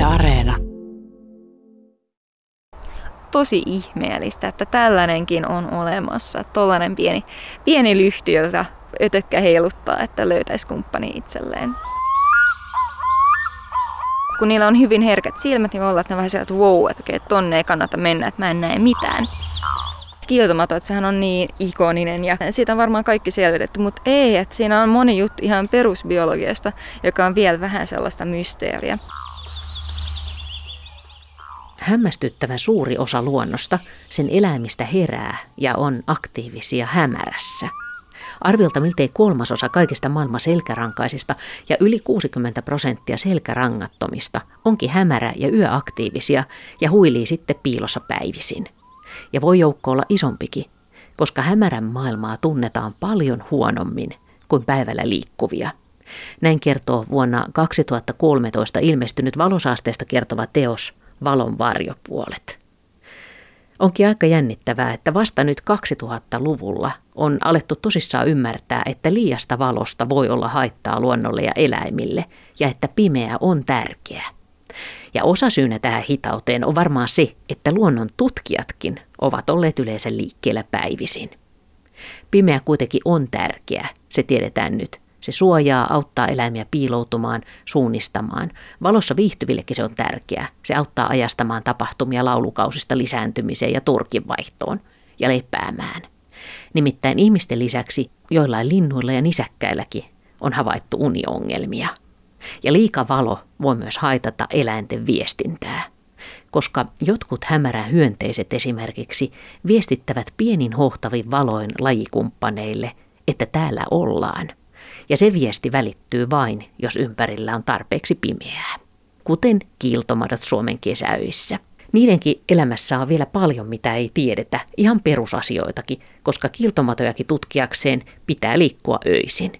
Yle Areena. Tosi ihmeellistä, että tällainenkin on olemassa. Tuollainen pieni, pieni lyhty, jota ötökkä heiluttaa, että löytäisi kumppani itselleen. Kun niillä on hyvin herkät silmät, niin voi olla, että ne vähän sieltä, että wow, että okei, tonne ei kannata mennä, että mä en näe mitään kiiltomato, että sehän on niin ikoninen ja siitä on varmaan kaikki selvitetty, mutta ei, että siinä on moni juttu ihan perusbiologiasta, joka on vielä vähän sellaista mysteeriä. Hämmästyttävä suuri osa luonnosta, sen eläimistä herää ja on aktiivisia hämärässä. Arviolta miltei kolmasosa kaikista maailman selkärankaisista ja yli 60 prosenttia selkärangattomista onkin hämärä- ja yöaktiivisia ja huilii sitten piilossa päivisin – ja voi joukko olla isompikin, koska hämärän maailmaa tunnetaan paljon huonommin kuin päivällä liikkuvia. Näin kertoo vuonna 2013 ilmestynyt valosaasteesta kertova teos Valon varjopuolet. Onkin aika jännittävää, että vasta nyt 2000-luvulla on alettu tosissaan ymmärtää, että liiasta valosta voi olla haittaa luonnolle ja eläimille ja että pimeä on tärkeä. Ja osa syynä tähän hitauteen on varmaan se, että luonnon tutkijatkin ovat olleet yleensä liikkeellä päivisin. Pimeä kuitenkin on tärkeä, se tiedetään nyt. Se suojaa, auttaa eläimiä piiloutumaan, suunnistamaan. Valossa viihtyvillekin se on tärkeää. Se auttaa ajastamaan tapahtumia laulukausista lisääntymiseen ja turkinvaihtoon ja lepäämään. Nimittäin ihmisten lisäksi joillain linnuilla ja nisäkkäilläkin on havaittu uniongelmia. Ja liika valo voi myös haitata eläinten viestintää, koska jotkut hämärähyönteiset esimerkiksi viestittävät pienin hohtavin valoin lajikumppaneille, että täällä ollaan. Ja se viesti välittyy vain, jos ympärillä on tarpeeksi pimeää. Kuten kiiltomadot Suomen kesäöissä. Niidenkin elämässä on vielä paljon, mitä ei tiedetä, ihan perusasioitakin, koska kiiltomatojakin tutkiakseen pitää liikkua öisin.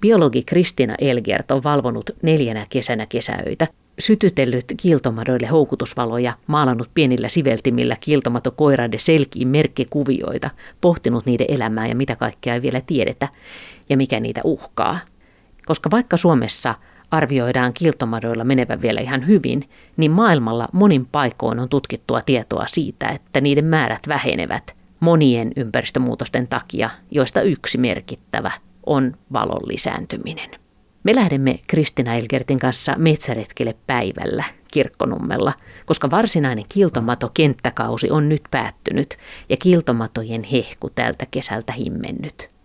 Biologi Kristina Elgert on valvonut neljänä kesänä kesäöitä, sytytellyt kiiltomadoille houkutusvaloja, maalannut pienillä siveltimillä kiiltomatokoiraiden selkiin merkkikuvioita, pohtinut niiden elämää ja mitä kaikkea ei vielä tiedetä ja mikä niitä uhkaa. Koska vaikka Suomessa arvioidaan kiiltomadoilla menevän vielä ihan hyvin, niin maailmalla monin paikoin on tutkittua tietoa siitä, että niiden määrät vähenevät monien ympäristömuutosten takia, joista yksi merkittävä – on valon lisääntyminen. Me lähdemme Kristina Elgertin kanssa metsäretkelle päivällä kirkkonummella, koska varsinainen kiltomato kenttäkausi on nyt päättynyt ja kiltomatojen hehku tältä kesältä himmennyt.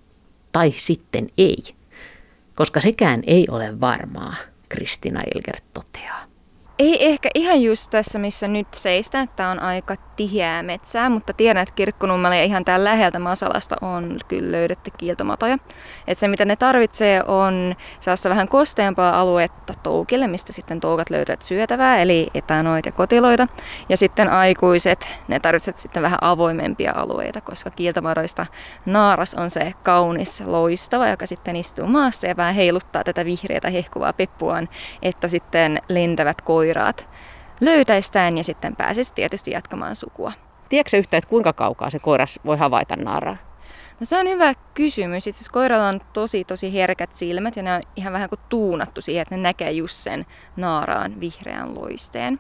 Tai sitten ei, koska sekään ei ole varmaa, Kristina Elgert toteaa. Ei ehkä ihan just tässä, missä nyt seistään, että on aika tiheää metsää, mutta tiedän, että kirkkonummella ja ihan täällä läheltä Masalasta on kyllä löydetty kiiltomatoja. Että se, mitä ne tarvitsee, on sellaista vähän kosteampaa aluetta toukille, mistä sitten toukat löytävät syötävää, eli etanoita ja kotiloita. Ja sitten aikuiset, ne tarvitsevat sitten vähän avoimempia alueita, koska kiiltomaroista naaras on se kaunis, loistava, joka sitten istuu maassa ja vähän heiluttaa tätä vihreätä hehkuvaa peppuaan, että sitten lentävät koirat löytäistään ja sitten pääsisi tietysti jatkamaan sukua. Tiedätkö yhtään, että kuinka kaukaa se koiras voi havaita naaraa? No se on hyvä kysymys. Itse koiralla on tosi tosi herkät silmät ja ne on ihan vähän kuin tuunattu siihen, että ne näkee just sen naaraan vihreän loisteen.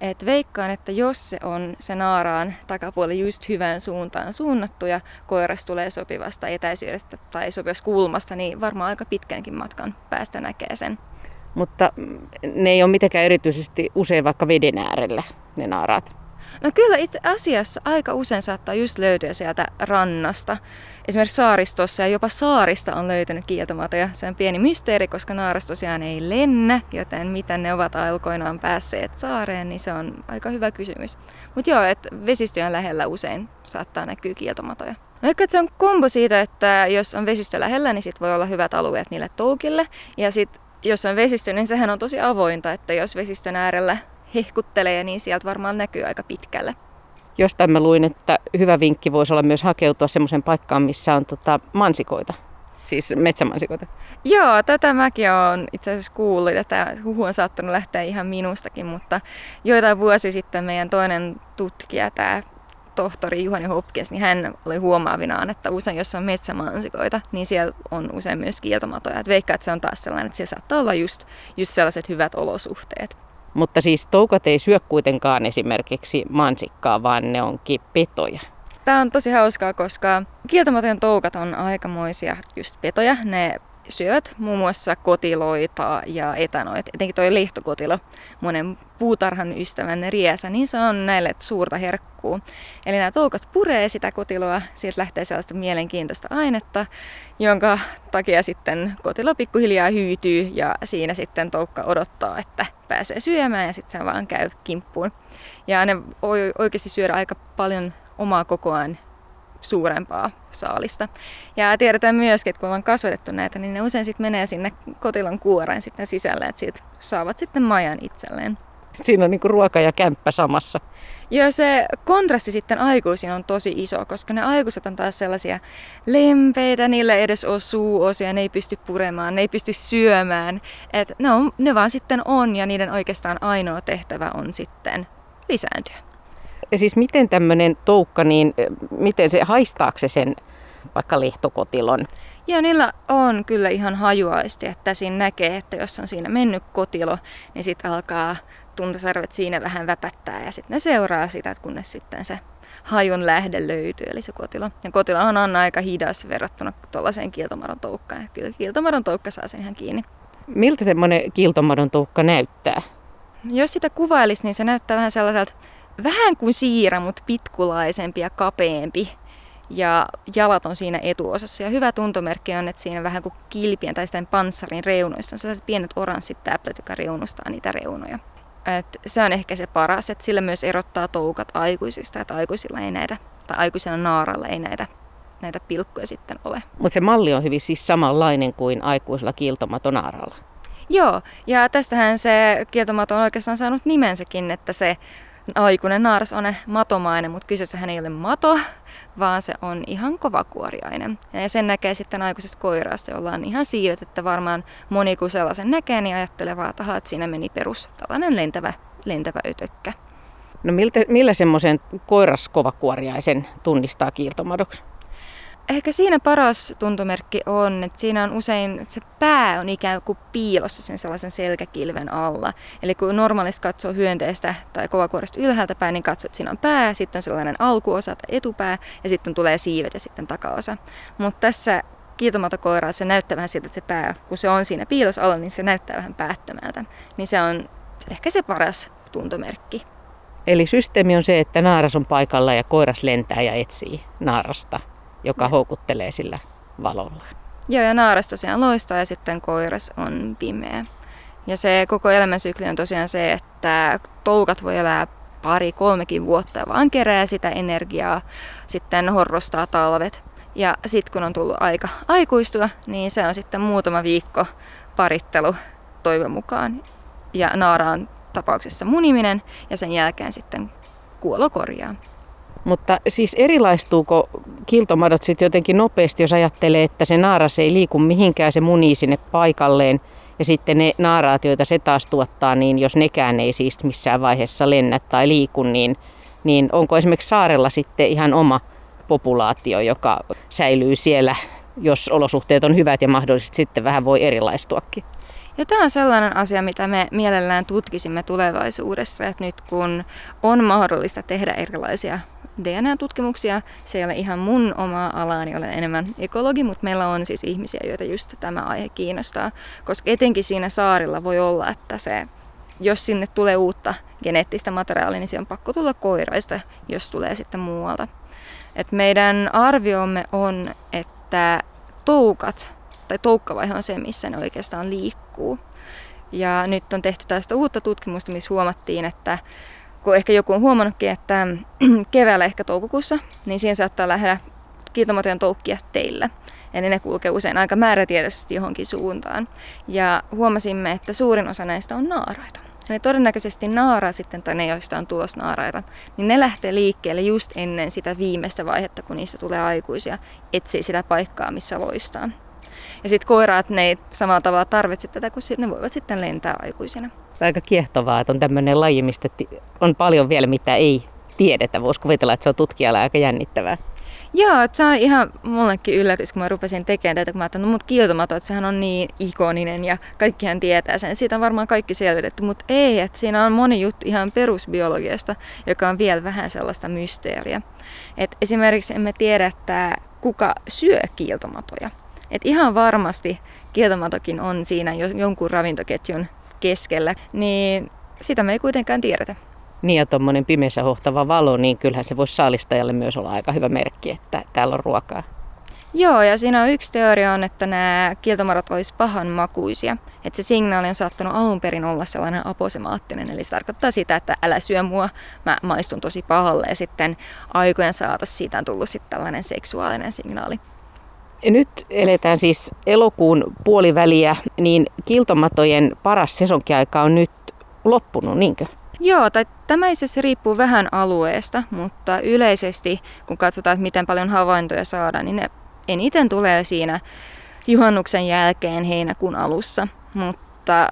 Et veikkaan, että jos se on se naaraan takapuoli just hyvään suuntaan suunnattu ja koiras tulee sopivasta etäisyydestä tai sopivasta kulmasta, niin varmaan aika pitkänkin matkan päästä näkee sen mutta ne ei ole mitenkään erityisesti usein vaikka veden äärellä, ne naaraat. No kyllä itse asiassa aika usein saattaa just löytyä sieltä rannasta. Esimerkiksi saaristossa ja jopa saarista on löytynyt kieltomatoja. Se on pieni mysteeri, koska naaras tosiaan ei lennä, joten miten ne ovat aikoinaan päässeet saareen, niin se on aika hyvä kysymys. Mutta joo, että vesistöjen lähellä usein saattaa näkyä kieltomatoja. Vaikka se on kombo siitä, että jos on vesistö lähellä, niin sit voi olla hyvät alueet niille toukille. Ja sitten jos on vesistö, niin sehän on tosi avointa, että jos vesistön äärellä hehkuttelee, niin sieltä varmaan näkyy aika pitkälle. Jostain mä luin, että hyvä vinkki voisi olla myös hakeutua semmoiseen paikkaan, missä on tota mansikoita. Siis metsämansikoita. Joo, tätä mäkin olen itse asiassa kuullut, että huhu on saattanut lähteä ihan minustakin, mutta joitain vuosi sitten meidän toinen tutkija, tämä tohtori Juhani Hopkins, niin hän oli huomaavinaan, että usein jos on metsämansikoita, niin siellä on usein myös kieltomatoja. Et veikkaa, että se on taas sellainen, että siellä saattaa olla just, just sellaiset hyvät olosuhteet. Mutta siis toukat ei syö kuitenkaan esimerkiksi mansikkaa, vaan ne onkin petoja. Tämä on tosi hauskaa, koska kieltämätön toukat on aikamoisia just petoja. Ne syöt muun muassa kotiloita ja etanoita. Etenkin tuo lehtokotilo, monen puutarhan ystävän riesä, niin se on näille suurta herkkuu. Eli nämä toukat puree sitä kotiloa, sieltä lähtee sellaista mielenkiintoista ainetta, jonka takia sitten kotilo pikkuhiljaa hyytyy ja siinä sitten toukka odottaa, että pääsee syömään ja sitten se vaan käy kimppuun. Ja ne oikeasti syödä aika paljon omaa kokoaan suurempaa saalista. Ja tiedetään myöskin, että kun on kasvatettu näitä, niin ne usein sitten menee sinne kotilon kuoreen sitten sisälle, että siitä saavat sitten majan itselleen. Siinä on niinku ruoka ja kämppä samassa. Joo, se kontrasti sitten aikuisiin on tosi iso, koska ne aikuiset on taas sellaisia lempeitä, niillä ei edes ole suuosia, ne ei pysty puremaan, ne ei pysty syömään. Et ne, on, ne vaan sitten on ja niiden oikeastaan ainoa tehtävä on sitten lisääntyä. Ja siis miten tämmöinen toukka, niin miten se, haistaako se sen vaikka lehtokotilon? Joo, niillä on kyllä ihan hajuaisti, että siinä näkee, että jos on siinä mennyt kotilo, niin sitten alkaa tuntasarvet siinä vähän väpättää ja sitten ne seuraa sitä, kunnes sitten hajun lähde löytyy, eli se kotilo. Ja kotilohan on aika hidas verrattuna tuollaiseen kiiltomadon toukkaan. Kyllä kiiltomadon toukka saa sen ihan kiinni. Miltä semmoinen kiiltomadon toukka näyttää? Jos sitä kuvailisi, niin se näyttää vähän sellaiselta vähän kuin siira, mutta pitkulaisempi ja kapeampi. Ja jalat on siinä etuosassa. Ja hyvä tuntomerkki on, että siinä vähän kuin kilpien tai sitten panssarin reunoissa on sellaiset pienet oranssit täplät, jotka reunustaa niitä reunoja. Et se on ehkä se paras, että sillä myös erottaa toukat aikuisista, että aikuisilla ei näitä, tai aikuisilla naaralla ei näitä, näitä pilkkuja sitten ole. Mutta se malli on hyvin siis samanlainen kuin aikuisilla kiiltomatonaaralla. Joo, ja tästähän se kieltomato on oikeastaan saanut nimensäkin, että se aikuinen naaras on matomainen, mutta kyseessähän ei ole mato, vaan se on ihan kovakuoriainen. Ja sen näkee sitten aikuisesta koiraasta, jolla on ihan siivet, että varmaan moni kun sellaisen näkee, niin ajattelee vaan, että siinä meni perus tällainen lentävä, lentävä ötökkä. No miltä, millä semmoisen koiraskovakuoriaisen tunnistaa kiiltomadoksi? Ehkä siinä paras tuntomerkki on, että siinä on usein, että se pää on ikään kuin piilossa sen sellaisen selkäkilven alla. Eli kun normaalisti katsoo hyönteistä tai kovakuoresta ylhäältä päin, niin katsoo, että siinä on pää, sitten on sellainen alkuosa tai etupää ja sitten tulee siivet ja sitten takaosa. Mutta tässä kiitomatokoiraa se näyttää vähän siltä, että se pää, kun se on siinä piilossa alla, niin se näyttää vähän päättömältä. Niin se on ehkä se paras tuntomerkki. Eli systeemi on se, että naaras on paikalla ja koiras lentää ja etsii naarasta joka houkuttelee sillä valolla. Joo, ja naaras tosiaan loistaa ja sitten koiras on pimeä. Ja se koko elämänsykli on tosiaan se, että toukat voi elää pari, kolmekin vuotta ja vaan kerää sitä energiaa, sitten horrostaa talvet. Ja sitten kun on tullut aika aikuistua, niin se on sitten muutama viikko parittelu toivon mukaan. Ja naaraan tapauksessa muniminen ja sen jälkeen sitten kuolo korjaa. Mutta siis erilaistuuko kiltomadot sitten jotenkin nopeasti, jos ajattelee, että se naaras ei liiku mihinkään, se munii sinne paikalleen. Ja sitten ne naaraat, joita se taas tuottaa, niin jos nekään ei siis missään vaiheessa lennä tai liiku, niin, niin onko esimerkiksi saarella sitten ihan oma populaatio, joka säilyy siellä, jos olosuhteet on hyvät ja mahdollisesti sitten vähän voi erilaistuakin? Ja tämä on sellainen asia, mitä me mielellään tutkisimme tulevaisuudessa, että nyt kun on mahdollista tehdä erilaisia DNA-tutkimuksia. Se ei ole ihan mun omaa alaani, olen enemmän ekologi, mutta meillä on siis ihmisiä, joita just tämä aihe kiinnostaa. Koska etenkin siinä saarilla voi olla, että se, jos sinne tulee uutta geneettistä materiaalia, niin se on pakko tulla koiraista, jos tulee sitten muualta. Et meidän arviomme on, että toukat, tai toukkavaihe on se, missä ne oikeastaan liikkuu. Ja nyt on tehty tästä uutta tutkimusta, missä huomattiin, että kun ehkä joku on huomannutkin, että keväällä ehkä toukokuussa, niin siihen saattaa lähteä kiitomaton toukkia teillä. Eli ne kulkee usein aika määrätietoisesti johonkin suuntaan. Ja huomasimme, että suurin osa näistä on naaraita. Eli todennäköisesti naara sitten, tai ne joista on tulos naaraita, niin ne lähtee liikkeelle just ennen sitä viimeistä vaihetta, kun niistä tulee aikuisia, etsii sitä paikkaa, missä loistaa. Ja sitten koiraat, ne ei samalla tavalla tarvitse tätä, kun ne voivat sitten lentää aikuisina aika kiehtovaa, että on tämmöinen laji, mistä on paljon vielä, mitä ei tiedetä. Voisi kuvitella, että se on tutkijalle aika jännittävää. Joo, se on ihan mullekin yllätys, kun mä rupesin tekemään tätä, kun mä ajattelin, no mut että sehän on niin ikoninen ja kaikkihan tietää sen. Siitä on varmaan kaikki selvitetty, mutta ei, että siinä on moni juttu ihan perusbiologiasta, joka on vielä vähän sellaista mysteeriä. Et esimerkiksi emme tiedä, että kuka syö kiiltomatoja. Et ihan varmasti kieltomatokin on siinä jonkun ravintoketjun keskellä, niin sitä me ei kuitenkaan tiedetä. Niin ja tuommoinen pimeässä hohtava valo, niin kyllähän se voisi saalistajalle myös olla aika hyvä merkki, että täällä on ruokaa. Joo, ja siinä on yksi teoria on, että nämä kieltomarot olisi pahan makuisia. Että se signaali on saattanut alun perin olla sellainen aposemaattinen, eli se tarkoittaa sitä, että älä syö mua, mä maistun tosi pahalle. Ja sitten aikojen saatossa siitä on tullut sitten tällainen seksuaalinen signaali. Nyt eletään siis elokuun puoliväliä, niin kiltomatojen paras sesonkiaika on nyt loppunut, niinkö? Joo, tai tämä itse asiassa riippuu vähän alueesta, mutta yleisesti kun katsotaan, että miten paljon havaintoja saadaan, niin ne eniten tulee siinä juhannuksen jälkeen heinäkuun alussa, mutta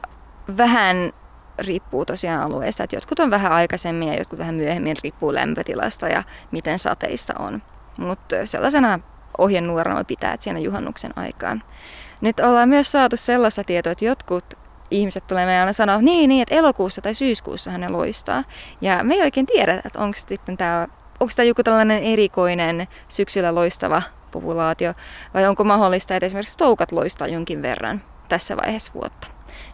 vähän riippuu tosiaan alueesta, että jotkut on vähän aikaisemmin ja jotkut vähän myöhemmin riippuu lämpötilasta ja miten sateista on. Mutta sellaisena ohjenuorana pitää, että siinä juhannuksen aikaan. Nyt ollaan myös saatu sellaista tietoa, että jotkut ihmiset tulee meille aina sanoa, niin, niin, että elokuussa tai syyskuussa ne loistaa. Ja me ei oikein tiedä, että onko sitten tämä onko tämä joku tällainen erikoinen syksyllä loistava populaatio, vai onko mahdollista, että esimerkiksi toukat loistaa jonkin verran tässä vaiheessa vuotta.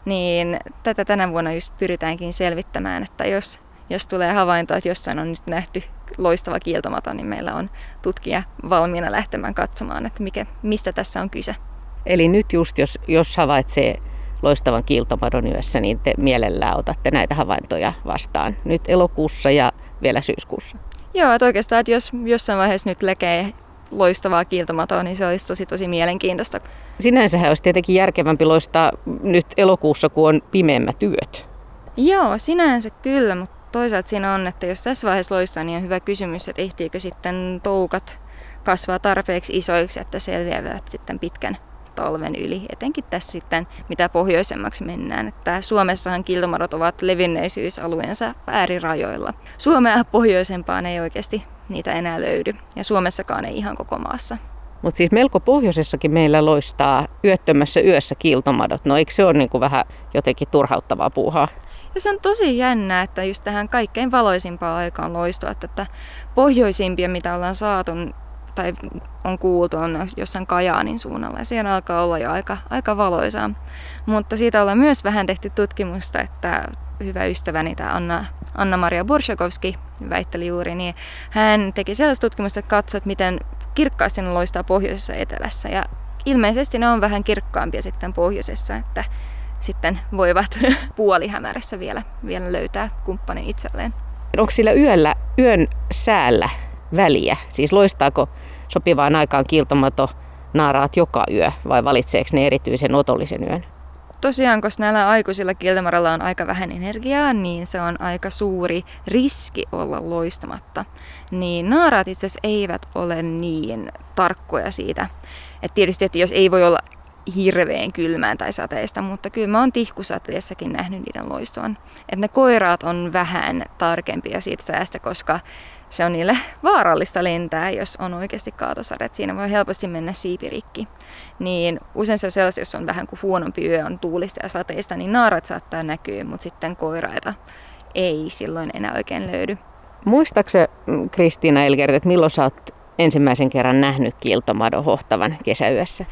Niin tätä tänä vuonna just pyritäänkin selvittämään, että jos, jos tulee havainto, että jossain on nyt nähty loistava kieltomata, niin meillä on tutkija valmiina lähtemään katsomaan, että mikä, mistä tässä on kyse. Eli nyt just jos, jos havaitsee loistavan kiiltomadon yössä, niin te mielellään otatte näitä havaintoja vastaan nyt elokuussa ja vielä syyskuussa. Joo, että oikeastaan, että jos jossain vaiheessa nyt lekee loistavaa kiiltomatoa, niin se olisi tosi tosi mielenkiintoista. Sinänsähän olisi tietenkin järkevämpi loistaa nyt elokuussa, kun on pimeämmät yöt. Joo, sinänsä kyllä, mutta toisaalta siinä on, että jos tässä vaiheessa loistaa, niin on hyvä kysymys, että ehtiikö sitten toukat kasvaa tarpeeksi isoiksi, että selviävät sitten pitkän talven yli, etenkin tässä sitten mitä pohjoisemmaksi mennään. Että Suomessahan kiltomadot ovat levinneisyysalueensa äärirajoilla. Suomea pohjoisempaan ei oikeasti niitä enää löydy ja Suomessakaan ei ihan koko maassa. Mutta siis melko pohjoisessakin meillä loistaa yöttömässä yössä kiltomadot. No eikö se ole niinku vähän jotenkin turhauttavaa puuhaa? Ja se on tosi jännää, että just tähän kaikkein valoisimpaan aikaan loistua, että pohjoisimpia, mitä ollaan saatu, tai on kuultu, on jossain Kajaanin suunnalla ja siellä alkaa olla jo aika, aika valoisaa. Mutta siitä ollaan myös vähän tehty tutkimusta, että hyvä ystäväni tämä Anna, Anna-Maria Borshakovski väitteli juuri, niin hän teki sellaista tutkimusta, että katsoi, että miten kirkkaasti ne loistaa pohjoisessa ja etelässä. Ja ilmeisesti ne on vähän kirkkaampia sitten pohjoisessa, että sitten voivat puolihämärässä vielä, vielä löytää kumppanin itselleen. Onko sillä yöllä, yön säällä väliä? Siis loistaako sopivaan aikaan kiiltomato naaraat joka yö vai valitseeko ne erityisen otollisen yön? Tosiaan, koska näillä aikuisilla kieltomaralla on aika vähän energiaa, niin se on aika suuri riski olla loistamatta. Niin naaraat itse asiassa eivät ole niin tarkkoja siitä. Et tietysti, että jos ei voi olla hirveän kylmään tai sateista, mutta kyllä mä oon tihkusateessakin nähnyt niiden loistuvan. Että ne koiraat on vähän tarkempia siitä säästä, koska se on niille vaarallista lentää, jos on oikeasti kaatosadet. Siinä voi helposti mennä siipirikki. Niin usein se on sellaista, jos on vähän kuin huonompi yö, on tuulista ja sateista, niin naarat saattaa näkyä, mutta sitten koiraita ei silloin enää oikein löydy. Muistaaksä Kristiina Elgert, että milloin sä oot ensimmäisen kerran nähnyt kiltomadon hohtavan kesäyössä?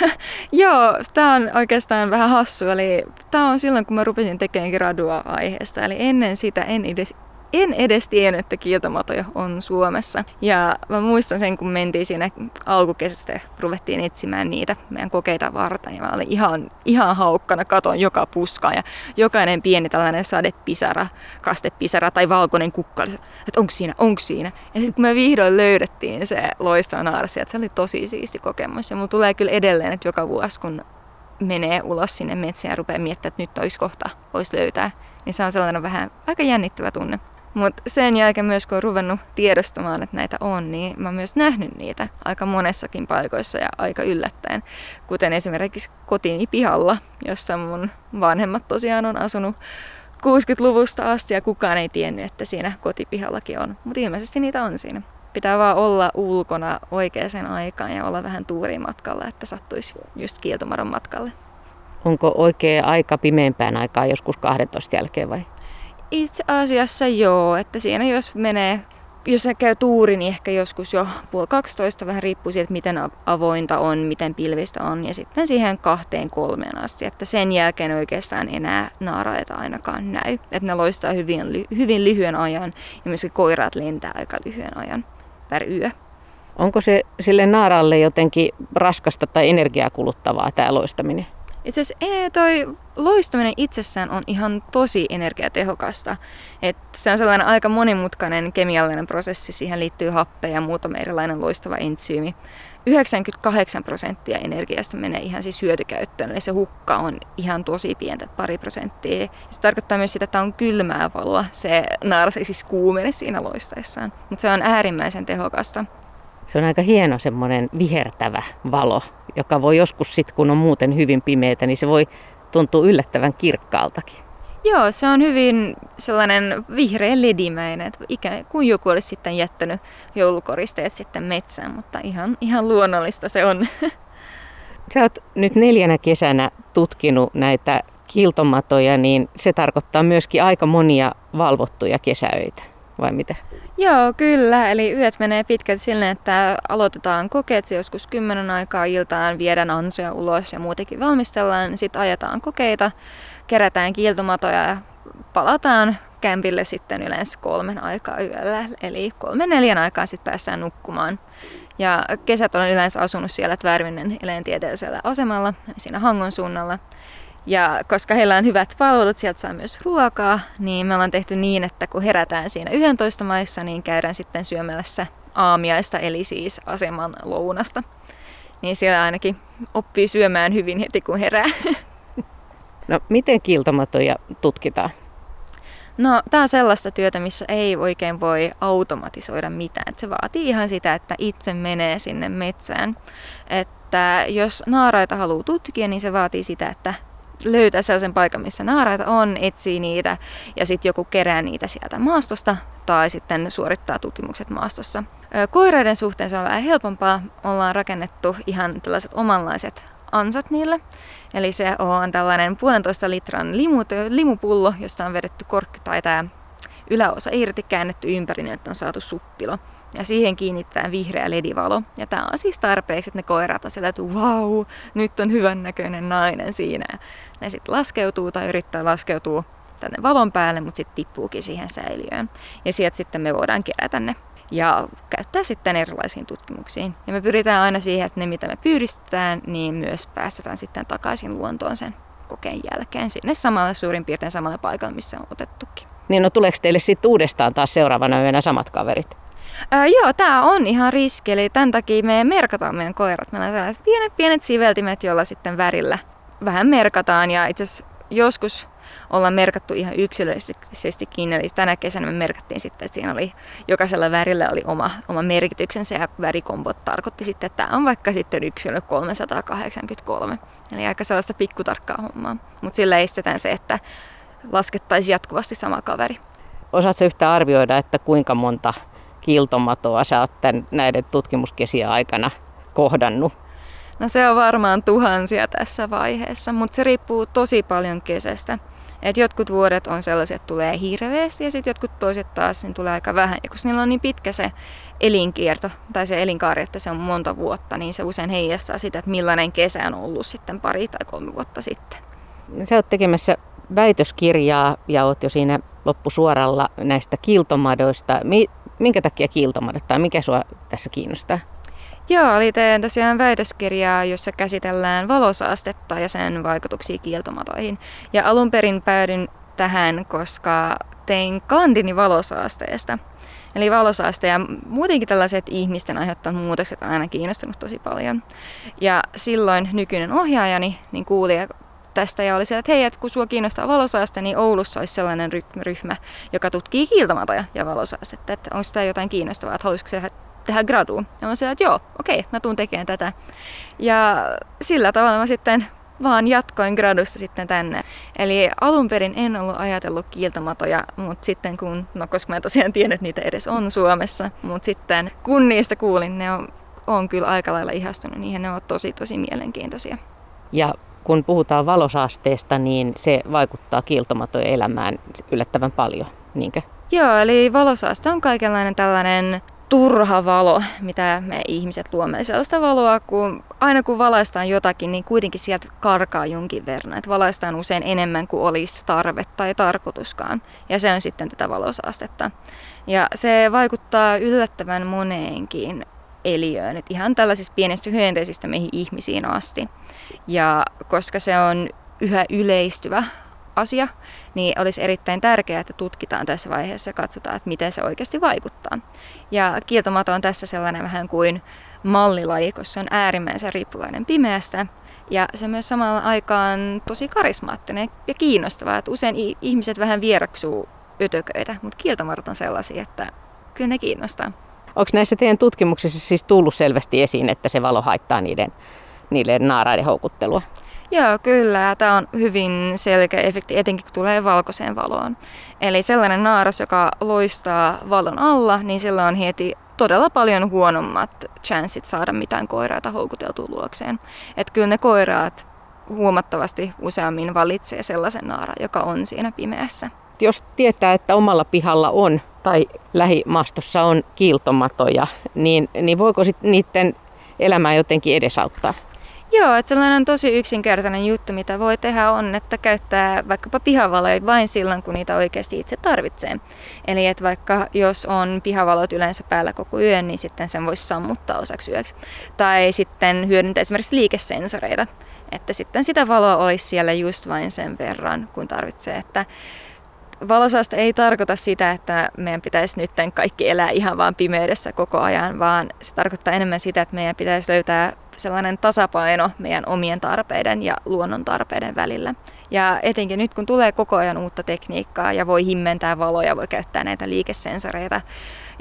Joo, tämä on oikeastaan vähän hassu. Eli tämä on silloin, kun mä rupesin tekemään gradua aiheesta. Eli ennen sitä en edes en edes tiennyt, että kiiltomatoja on Suomessa. Ja mä muistan sen, kun mentiin siinä alkukesästä ruvettiin etsimään niitä meidän kokeita varten. Ja mä olin ihan, ihan haukkana, katon joka puskaa ja jokainen pieni tällainen sadepisara, kastepisara tai valkoinen kukka, että onko siinä, onko siinä. Ja sitten kun me vihdoin löydettiin se loistava naarsi, että se oli tosi siisti kokemus. Ja mulla tulee kyllä edelleen, että joka vuosi kun menee ulos sinne metsään ja rupeaa miettimään, että nyt olisi kohta, voisi löytää, niin se on sellainen vähän aika jännittävä tunne. Mutta sen jälkeen myös kun on ruvennut tiedostamaan, että näitä on, niin mä oon myös nähnyt niitä aika monessakin paikoissa ja aika yllättäen. Kuten esimerkiksi kotini pihalla, jossa mun vanhemmat tosiaan on asunut 60-luvusta asti ja kukaan ei tiennyt, että siinä kotipihallakin on. Mutta ilmeisesti niitä on siinä. pitää vaan olla ulkona oikeaan aikaan ja olla vähän tuurimatkalla, että sattuisi just kiiltomaron matkalle. Onko oikea aika pimeämpään aikaan joskus 12 jälkeen vai? Itse asiassa joo, että siinä jos menee jos se käy tuuri, niin ehkä joskus jo puoli 12, vähän riippuu siitä, miten avointa on, miten pilvistä on, ja sitten siihen kahteen kolmeen asti, että sen jälkeen oikeastaan enää naaraita ainakaan näy. Että ne loistaa hyvin, hyvin lyhyen ajan, ja myös koiraat lentää aika lyhyen ajan per yö. Onko se sille naaralle jotenkin raskasta tai energiaa kuluttavaa tämä loistaminen? Itse asiassa toi loistaminen itsessään on ihan tosi energiatehokasta. Et se on sellainen aika monimutkainen kemiallinen prosessi, siihen liittyy happe ja muutama erilainen loistava entsyymi. 98 prosenttia energiasta menee ihan siis hyötykäyttöön, eli se hukka on ihan tosi pientä, pari prosenttia. Se tarkoittaa myös sitä, että on kylmää valoa, se naarsi siis kuumene siinä loistaessaan, mutta se on äärimmäisen tehokasta. Se on aika hieno semmoinen vihertävä valo, joka voi joskus sitten, kun on muuten hyvin pimeätä, niin se voi tuntua yllättävän kirkkaaltakin. Joo, se on hyvin sellainen vihreä ledimäinen, että ikään kuin joku olisi sitten jättänyt joulukoristeet sitten metsään, mutta ihan, ihan luonnollista se on. Sä oot nyt neljänä kesänä tutkinut näitä kiltomatoja, niin se tarkoittaa myöskin aika monia valvottuja kesäöitä, vai mitä? Joo, kyllä. Eli yöt menee pitkälti silleen, että aloitetaan kokeet joskus kymmenen aikaa iltaan, viedään ansoja ulos ja muutenkin valmistellaan. Sitten ajetaan kokeita, kerätään kiiltomatoja ja palataan kämpille sitten yleensä kolmen aikaa yöllä. Eli kolmen neljän aikaa sitten päästään nukkumaan. Ja kesät olen yleensä asunut siellä Tvärvinen eläintieteellisellä asemalla, siinä Hangon suunnalla. Ja koska heillä on hyvät palvelut, sieltä saa myös ruokaa, niin me ollaan tehty niin, että kun herätään siinä 11 maissa, niin käydään sitten syömässä aamiaista, eli siis aseman lounasta. Niin siellä ainakin oppii syömään hyvin heti kun herää. No miten kiiltomatoja tutkitaan? No, tämä on sellaista työtä, missä ei oikein voi automatisoida mitään. Et se vaatii ihan sitä, että itse menee sinne metsään. Että jos naaraita haluaa tutkia, niin se vaatii sitä, että löytää sellaisen paikan, missä naaraita on, etsii niitä ja sitten joku kerää niitä sieltä maastosta tai sitten suorittaa tutkimukset maastossa. Koireiden suhteen se on vähän helpompaa. Ollaan rakennettu ihan tällaiset omanlaiset ansat niille. Eli se on tällainen puolentoista litran limu, limupullo, josta on vedetty korkki tai tämä yläosa irti, käännetty ympäri, niin että on saatu suppilo. Ja siihen kiinnittää vihreä ledivalo. Ja tämä on siis tarpeeksi, että ne koirat on sillä, että wow, nyt on hyvän näköinen nainen siinä. Ne sitten laskeutuu tai yrittää laskeutua tänne valon päälle, mutta sitten tippuukin siihen säiliöön. Ja sieltä sitten me voidaan kerätä ne ja käyttää sitten erilaisiin tutkimuksiin. Ja me pyritään aina siihen, että ne mitä me pyydistetään, niin myös päästetään sitten takaisin luontoon sen kokeen jälkeen sinne samalle suurin piirtein samalle paikalle, missä on otettukin. Niin no tuleeko teille sitten uudestaan taas seuraavana yönä samat kaverit? Ää, joo, tämä on ihan riski, eli tämän takia me merkataan meidän koirat. Meillä on tällaiset pienet, pienet siveltimet, joilla sitten värillä vähän merkataan ja itse asiassa joskus ollaan merkattu ihan yksilöllisestikin. Eli tänä kesänä me merkattiin sitten, että siinä oli jokaisella värillä oli oma, oma merkityksensä ja värikombot tarkoitti sitten, että tämä on vaikka sitten yksilö 383. Eli aika sellaista pikkutarkkaa hommaa. Mutta sillä estetään se, että laskettaisiin jatkuvasti sama kaveri. Osaatko yhtä arvioida, että kuinka monta kiltomatoa sä oot tämän, näiden tutkimuskesien aikana kohdannut? No se on varmaan tuhansia tässä vaiheessa, mutta se riippuu tosi paljon kesästä. Et jotkut vuodet on sellaisia, että tulee hirveästi ja sitten jotkut toiset taas niin tulee aika vähän. Ja kun niillä on niin pitkä se elinkierto tai se elinkaari, että se on monta vuotta, niin se usein heijastaa sitä, että millainen kesä on ollut sitten pari tai kolme vuotta sitten. Sä oot tekemässä väitöskirjaa ja oot jo siinä loppusuoralla näistä kiiltomadoista. Minkä takia kiiltomadot tai mikä sua tässä kiinnostaa? Joo, eli teen tosiaan väitöskirjaa, jossa käsitellään valosaastetta ja sen vaikutuksia kieltomatoihin. Ja alun perin päädyin tähän, koska tein kantini valosaasteesta. Eli valosaaste ja muutenkin tällaiset ihmisten aiheuttamat muutokset on aina kiinnostunut tosi paljon. Ja silloin nykyinen ohjaajani niin kuuli tästä ja oli se, että hei, että kun sua kiinnostaa valosaaste, niin Oulussa olisi sellainen ryhmä, joka tutkii kiiltomatoja ja valosaastetta. Että onko sitä jotain kiinnostavaa, että haluaisiko se tehdä gradu. Ja mä sanoin, että joo, okei, mä tuun tekemään tätä. Ja sillä tavalla mä sitten vaan jatkoin gradussa sitten tänne. Eli alun perin en ollut ajatellut kiiltomatoja, mutta sitten kun, no koska mä tosiaan tiedän, että niitä edes on Suomessa, mutta sitten kun niistä kuulin, ne on, on kyllä aika lailla ihastunut niihin, ne ovat tosi tosi mielenkiintoisia. Ja kun puhutaan valosaasteesta, niin se vaikuttaa kiiltomatojen elämään yllättävän paljon, niinkö? Joo, eli valosaaste on kaikenlainen tällainen turha valo, mitä me ihmiset luomme. Sellaista valoa, kun aina kun valaistaan jotakin, niin kuitenkin sieltä karkaa jonkin verran. Että valaistaan usein enemmän kuin olisi tarve tai tarkoituskaan. Ja se on sitten tätä valosaastetta. Ja se vaikuttaa yllättävän moneenkin eliöön. Että ihan tällaisista pienistä hyönteisistä meihin ihmisiin asti. Ja koska se on yhä yleistyvä asia, niin olisi erittäin tärkeää, että tutkitaan tässä vaiheessa ja katsotaan, että miten se oikeasti vaikuttaa. Ja kieltomato on tässä sellainen vähän kuin mallilaji, koska se on äärimmäisen riippuvainen pimeästä. Ja se myös samalla aikaan tosi karismaattinen ja kiinnostava, että usein ihmiset vähän vieraksuu ötököitä, mutta kieltomatot on sellaisia, että kyllä ne kiinnostaa. Onko näissä teidän tutkimuksissa siis tullut selvästi esiin, että se valo haittaa niiden, niiden naaraiden houkuttelua? Joo, kyllä. Tämä on hyvin selkeä efekti, etenkin kun tulee valkoiseen valoon. Eli sellainen naaras, joka loistaa valon alla, niin sillä on heti todella paljon huonommat chanssit saada mitään koiraita houkuteltua luokseen. Että kyllä ne koiraat huomattavasti useammin valitsee sellaisen naaran, joka on siinä pimeässä. Jos tietää, että omalla pihalla on tai lähimaastossa on kiiltomatoja, niin, niin voiko sitten niiden elämää jotenkin edesauttaa? Joo, että sellainen tosi yksinkertainen juttu, mitä voi tehdä on, että käyttää vaikkapa pihavaloja vain silloin, kun niitä oikeasti itse tarvitsee. Eli että vaikka jos on pihavalot yleensä päällä koko yön, niin sitten sen voisi sammuttaa osaksi yöksi. Tai sitten hyödyntää esimerkiksi liikesensoreita, että sitten sitä valoa olisi siellä just vain sen verran, kun tarvitsee. Että valosaasta ei tarkoita sitä, että meidän pitäisi nyt kaikki elää ihan vaan pimeydessä koko ajan, vaan se tarkoittaa enemmän sitä, että meidän pitäisi löytää sellainen tasapaino meidän omien tarpeiden ja luonnon tarpeiden välillä. Ja etenkin nyt kun tulee koko ajan uutta tekniikkaa ja voi himmentää valoja, voi käyttää näitä liikesensoreita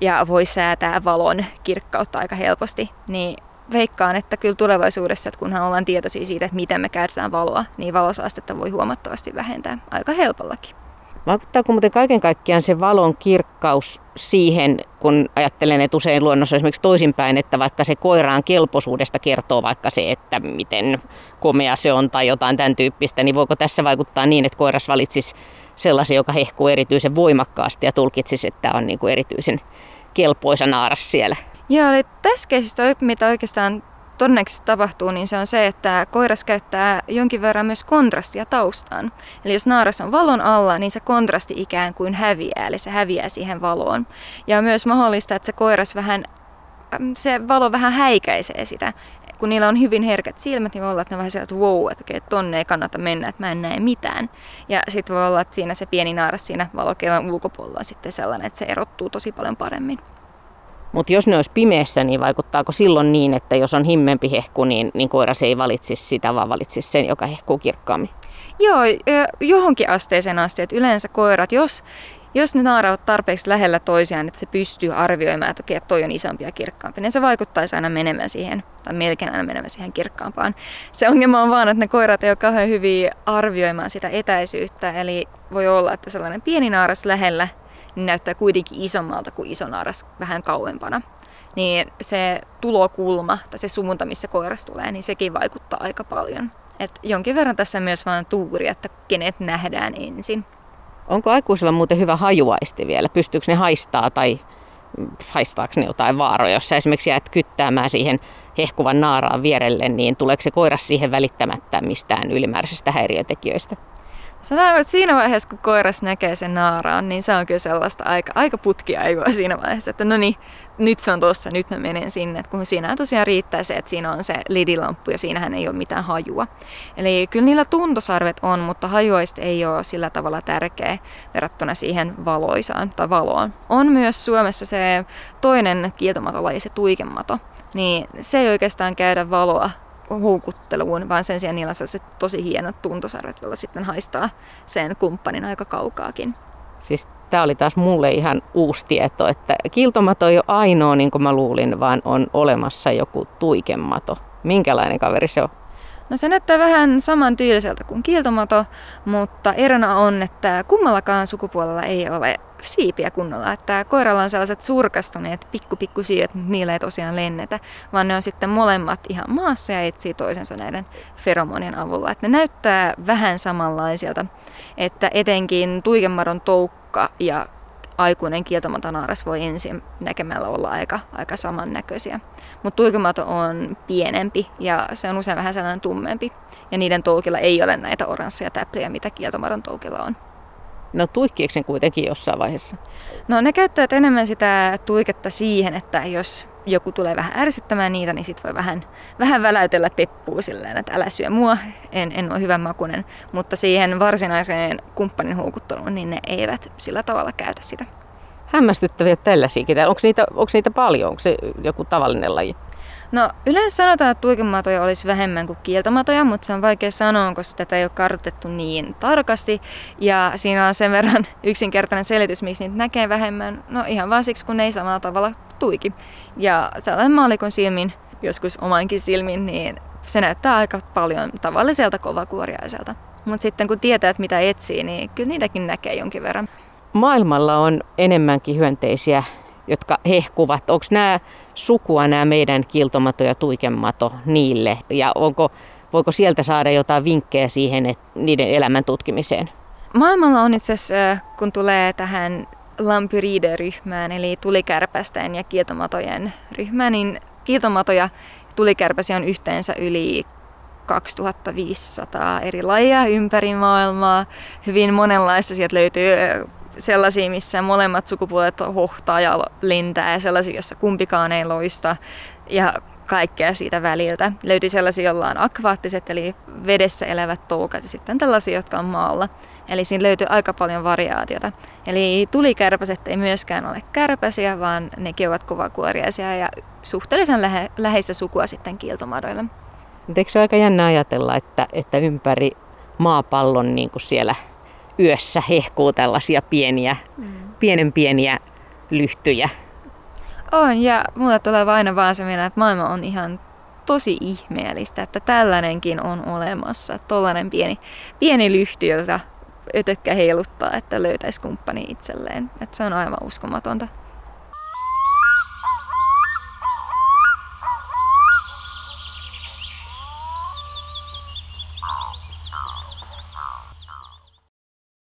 ja voi säätää valon kirkkautta aika helposti, niin veikkaan, että kyllä tulevaisuudessa, että kunhan ollaan tietoisia siitä, että miten me käytetään valoa, niin valosaastetta voi huomattavasti vähentää aika helpollakin. Vaikuttaako muuten kaiken kaikkiaan se valon kirkkaus siihen, kun ajattelen, että usein luonnossa esimerkiksi toisinpäin, että vaikka se koiraan kelpoisuudesta kertoo vaikka se, että miten komea se on tai jotain tämän tyyppistä, niin voiko tässä vaikuttaa niin, että koiras valitsisi sellaisen, joka hehkuu erityisen voimakkaasti ja tulkitsisi, että on niin kuin erityisen kelpoisa naaras siellä? Joo, eli tässä mitä oikeastaan todennäköisesti tapahtuu, niin se on se, että koiras käyttää jonkin verran myös kontrastia taustaan. Eli jos naaras on valon alla, niin se kontrasti ikään kuin häviää, eli se häviää siihen valoon. Ja on myös mahdollista, että se koiras vähän, se valo vähän häikäisee sitä. Kun niillä on hyvin herkät silmät, niin voi olla, että ne vähän sieltä, että wow, että okei, tonne ei kannata mennä, että mä en näe mitään. Ja sitten voi olla, että siinä se pieni naaras siinä valokeilan ulkopuolella on sitten sellainen, että se erottuu tosi paljon paremmin. Mutta jos ne olisi pimeässä, niin vaikuttaako silloin niin, että jos on himmempi hehku, niin, niin koiras ei valitsisi sitä, vaan valitsisi sen, joka hehkuu kirkkaammin? Joo, johonkin asteeseen asti. Että yleensä koirat, jos, jos ne naaravat tarpeeksi lähellä toisiaan, että se pystyy arvioimaan, että okei, toi on isompi ja kirkkaampi, niin se vaikuttaisi aina menemään siihen, tai melkein aina menemään siihen kirkkaampaan. Se ongelma on vaan, että ne koirat ei ole kauhean hyviä arvioimaan sitä etäisyyttä, eli voi olla, että sellainen pieni naaras lähellä niin näyttää kuitenkin isommalta kuin iso naaras vähän kauempana. Niin se tulokulma tai se suunta, missä koiras tulee, niin sekin vaikuttaa aika paljon. Et jonkin verran tässä myös vaan tuuri, että kenet nähdään ensin. Onko aikuisella muuten hyvä hajuaisti vielä? Pystyykö ne haistaa tai haistaako ne jotain vaaroja? Jos sä esimerkiksi jäät kyttäämään siihen hehkuvan naaraan vierelle, niin tuleeko se koiras siihen välittämättä mistään ylimääräisestä häiriötekijöistä? Sanotaan, että siinä vaiheessa, kun koiras näkee sen naaraan, niin se on kyllä sellaista aika, aika putkiaivoa siinä vaiheessa, että no niin, nyt se on tuossa, nyt mä menen sinne. Kun siinä tosiaan riittää se, että siinä on se lidilamppu ja siinähän ei ole mitään hajua. Eli kyllä niillä tuntosarvet on, mutta hajuaista ei ole sillä tavalla tärkeä verrattuna siihen valoisaan tai valoon. On myös Suomessa se toinen kieltomatolaji, se tuikemato. Niin se ei oikeastaan käydä valoa houkutteluun, vaan sen sijaan niillä on sellaiset tosi hienot tuntosarvet, joilla sitten haistaa sen kumppanin aika kaukaakin. Siis tämä oli taas mulle ihan uusi tieto, että kiltomato ei ole ainoa niin kuin mä luulin, vaan on olemassa joku tuikemato. Minkälainen kaveri se on? No se näyttää vähän saman tyyliseltä kuin kiiltomato, mutta erona on, että kummallakaan sukupuolella ei ole siipiä kunnolla. Että koiralla on sellaiset surkastuneet pikku pikku siivet, mutta niillä ei tosiaan lennetä, vaan ne on sitten molemmat ihan maassa ja etsii toisensa näiden feromonien avulla. Että ne näyttää vähän samanlaisilta, että etenkin tuikemadon toukka ja aikuinen kieltomatonaaras voi ensin näkemällä olla aika, aika samannäköisiä. Mutta tuikemato on pienempi ja se on usein vähän sellainen tummempi. Ja niiden toukilla ei ole näitä oransseja täpliä, mitä kieltomadon toukilla on. No tuikkiiko sen kuitenkin jossain vaiheessa? No ne käyttävät enemmän sitä tuiketta siihen, että jos joku tulee vähän ärsyttämään niitä, niin sitten voi vähän, vähän väläytellä peppua silleen, että älä syö mua, en, en ole hyvän makunen. Mutta siihen varsinaiseen kumppanin houkutteluun, niin ne eivät sillä tavalla käytä sitä. Hämmästyttäviä tällaisiakin. Onko niitä, onko niitä paljon? Onko se joku tavallinen laji? No yleensä sanotaan, että tuikematoja olisi vähemmän kuin kieltomatoja, mutta se on vaikea sanoa, koska tätä ei ole kartoitettu niin tarkasti. Ja siinä on sen verran yksinkertainen selitys, miksi niitä näkee vähemmän. No ihan vaan siksi, kun ne ei samalla tavalla tuiki. Ja sellainen maalikon silmin, joskus omankin silmin, niin se näyttää aika paljon tavalliselta kovakuoriaiselta. Mutta sitten kun tietää, että mitä etsii, niin kyllä niitäkin näkee jonkin verran. Maailmalla on enemmänkin hyönteisiä, jotka hehkuvat. Onko nämä sukua nämä meidän kiltomato ja tuikemato niille? Ja onko, voiko sieltä saada jotain vinkkejä siihen että niiden elämän tutkimiseen? Maailmalla on itse asiassa, kun tulee tähän Lampyride-ryhmään, eli tulikärpästen ja kieltomatojen ryhmään, niin kieltomatoja tulikärpäsiä on yhteensä yli 2500 eri lajia ympäri maailmaa. Hyvin monenlaista sieltä löytyy sellaisia, missä molemmat sukupuolet hohtaa ja lentää ja sellaisia, jossa kumpikaan ei loista ja kaikkea siitä väliltä. Löytyy sellaisia, joilla on akvaattiset eli vedessä elävät toukat ja sitten tällaisia, jotka on maalla. Eli siinä löytyy aika paljon variaatiota. Eli tulikärpäset ei myöskään ole kärpäsiä, vaan nekin ovat kovakuoriaisia ja suhteellisen lähe, läheistä sukua sitten kiiltomadoille. Eikö se ole aika jännä ajatella, että, että ympäri maapallon niin kuin siellä yössä hehkuu tällaisia pieniä, mm. pienen pieniä lyhtyjä? On, ja mulle tulee aina vaan se mieleen, että maailma on ihan tosi ihmeellistä, että tällainenkin on olemassa. Tuollainen pieni, pieni lyhty, jota ötökkä heiluttaa, että löytäisi kumppani itselleen. Että se on aivan uskomatonta.